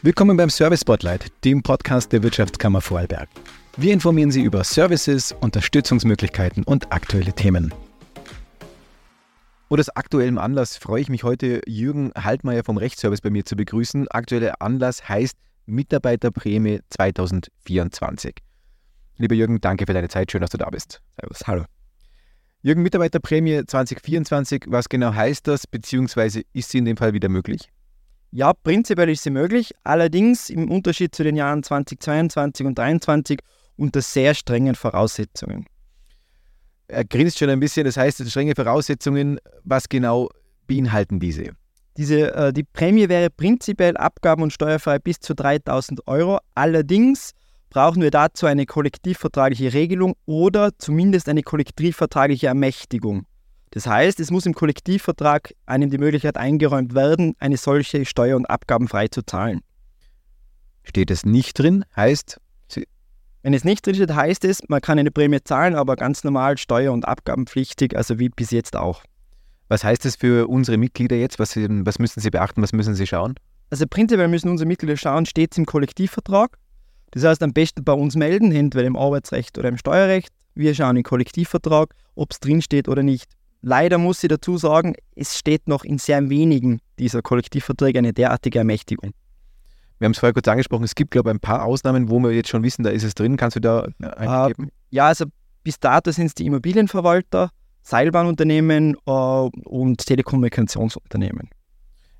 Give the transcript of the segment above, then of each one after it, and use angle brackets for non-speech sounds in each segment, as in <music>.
Willkommen beim Service Spotlight, dem Podcast der Wirtschaftskammer Vorarlberg. Wir informieren Sie über Services, Unterstützungsmöglichkeiten und aktuelle Themen. Und aus aktuellem Anlass freue ich mich heute, Jürgen Haltmeier vom Rechtsservice bei mir zu begrüßen. Aktueller Anlass heißt Mitarbeiterprämie 2024. Lieber Jürgen, danke für deine Zeit. Schön, dass du da bist. Servus, hallo. Jürgen, Mitarbeiterprämie 2024, was genau heißt das, beziehungsweise ist sie in dem Fall wieder möglich? Ja, prinzipiell ist sie möglich, allerdings im Unterschied zu den Jahren 2022 und 2023 unter sehr strengen Voraussetzungen. Er grinst schon ein bisschen, das heißt, strenge Voraussetzungen, was genau beinhalten diese? Diese, äh, die Prämie wäre prinzipiell abgaben- und steuerfrei bis zu 3000 Euro. Allerdings brauchen wir dazu eine kollektivvertragliche Regelung oder zumindest eine kollektivvertragliche Ermächtigung. Das heißt, es muss im Kollektivvertrag einem die Möglichkeit eingeräumt werden, eine solche Steuer- und Abgaben frei zu zahlen. Steht es nicht drin, heißt. Wenn es nicht drin steht, heißt es, man kann eine Prämie zahlen, aber ganz normal steuer- und abgabenpflichtig, also wie bis jetzt auch. Was heißt das für unsere Mitglieder jetzt? Was, was müssen sie beachten? Was müssen sie schauen? Also prinzipiell müssen unsere Mitglieder schauen, steht es im Kollektivvertrag. Das heißt, am besten bei uns melden, entweder im Arbeitsrecht oder im Steuerrecht. Wir schauen im Kollektivvertrag, ob es drinsteht oder nicht. Leider muss ich dazu sagen, es steht noch in sehr wenigen dieser Kollektivverträge eine derartige Ermächtigung. Wir haben es vorher kurz angesprochen, es gibt, glaube ich, ein paar Ausnahmen, wo wir jetzt schon wissen, da ist es drin. Kannst du da eingeben? Äh, ja, also bis dato sind es die Immobilienverwalter, Seilbahnunternehmen äh, und Telekommunikationsunternehmen.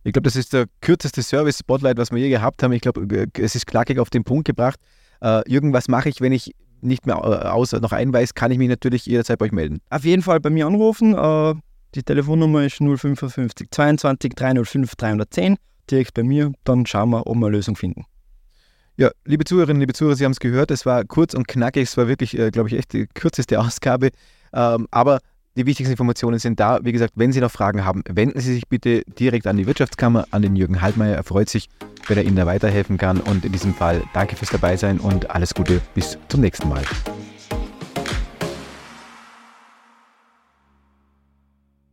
Ich glaube, das ist der kürzeste Service-Spotlight, was wir je gehabt haben. Ich glaube, äh, es ist knackig auf den Punkt gebracht. Äh, irgendwas mache ich, wenn ich nicht mehr äh, außer noch einweist, kann ich mich natürlich jederzeit bei euch melden. Auf jeden Fall bei mir anrufen. Äh, die Telefonnummer ist 055 22 305 310. Direkt bei mir. Dann schauen wir, ob wir eine Lösung finden. Ja, liebe Zuhörerinnen, liebe Zuhörer, Sie haben es gehört, es war kurz und knackig, es war wirklich, äh, glaube ich, echt die kürzeste <laughs> Ausgabe. Ähm, aber die wichtigsten Informationen sind da. Wie gesagt, wenn Sie noch Fragen haben, wenden Sie sich bitte direkt an die Wirtschaftskammer, an den Jürgen Haltmeier. Er freut sich, wenn er Ihnen da weiterhelfen kann. Und in diesem Fall danke fürs Dabeisein und alles Gute bis zum nächsten Mal.